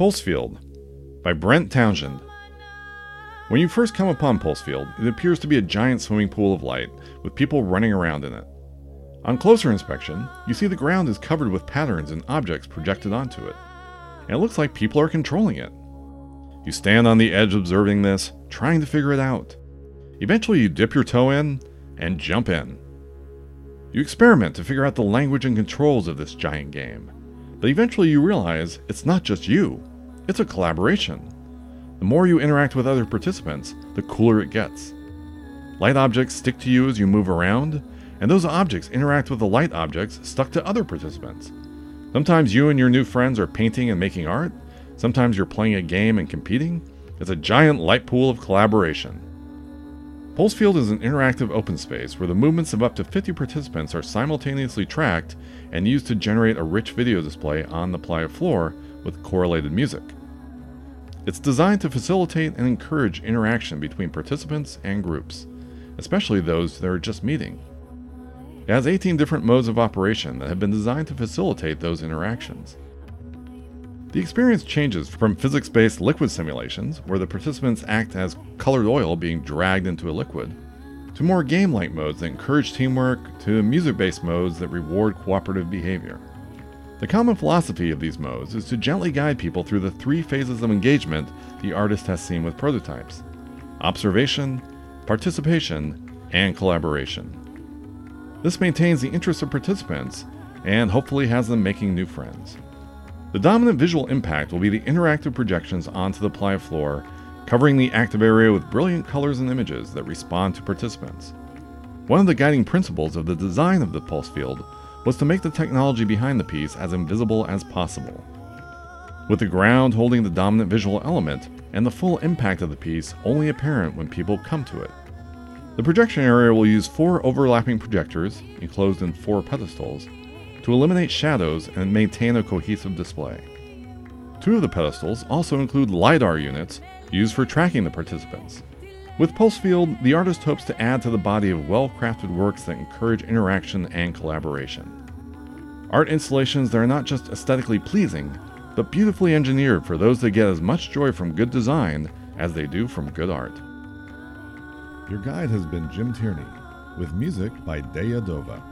Pulsefield by Brent Townshend. When you first come upon Pulsefield, it appears to be a giant swimming pool of light with people running around in it. On closer inspection, you see the ground is covered with patterns and objects projected onto it, and it looks like people are controlling it. You stand on the edge observing this, trying to figure it out. Eventually, you dip your toe in and jump in. You experiment to figure out the language and controls of this giant game, but eventually you realize it's not just you, it's a collaboration. The more you interact with other participants, the cooler it gets. Light objects stick to you as you move around, and those objects interact with the light objects stuck to other participants. Sometimes you and your new friends are painting and making art, sometimes you're playing a game and competing. It's a giant light pool of collaboration. Pulsefield is an interactive open space where the movements of up to 50 participants are simultaneously tracked and used to generate a rich video display on the playa floor with correlated music. It's designed to facilitate and encourage interaction between participants and groups, especially those that are just meeting. It has 18 different modes of operation that have been designed to facilitate those interactions. The experience changes from physics based liquid simulations, where the participants act as colored oil being dragged into a liquid, to more game like modes that encourage teamwork, to music based modes that reward cooperative behavior. The common philosophy of these modes is to gently guide people through the three phases of engagement the artist has seen with prototypes observation, participation, and collaboration. This maintains the interest of participants and hopefully has them making new friends. The dominant visual impact will be the interactive projections onto the playa floor, covering the active area with brilliant colors and images that respond to participants. One of the guiding principles of the design of the Pulsefield was to make the technology behind the piece as invisible as possible. With the ground holding the dominant visual element and the full impact of the piece only apparent when people come to it. The projection area will use four overlapping projectors, enclosed in four pedestals, to eliminate shadows and maintain a cohesive display. Two of the pedestals also include LiDAR units used for tracking the participants. With Pulsefield, the artist hopes to add to the body of well crafted works that encourage interaction and collaboration. Art installations that are not just aesthetically pleasing, but beautifully engineered for those that get as much joy from good design as they do from good art. Your guide has been Jim Tierney, with music by Deya Dova.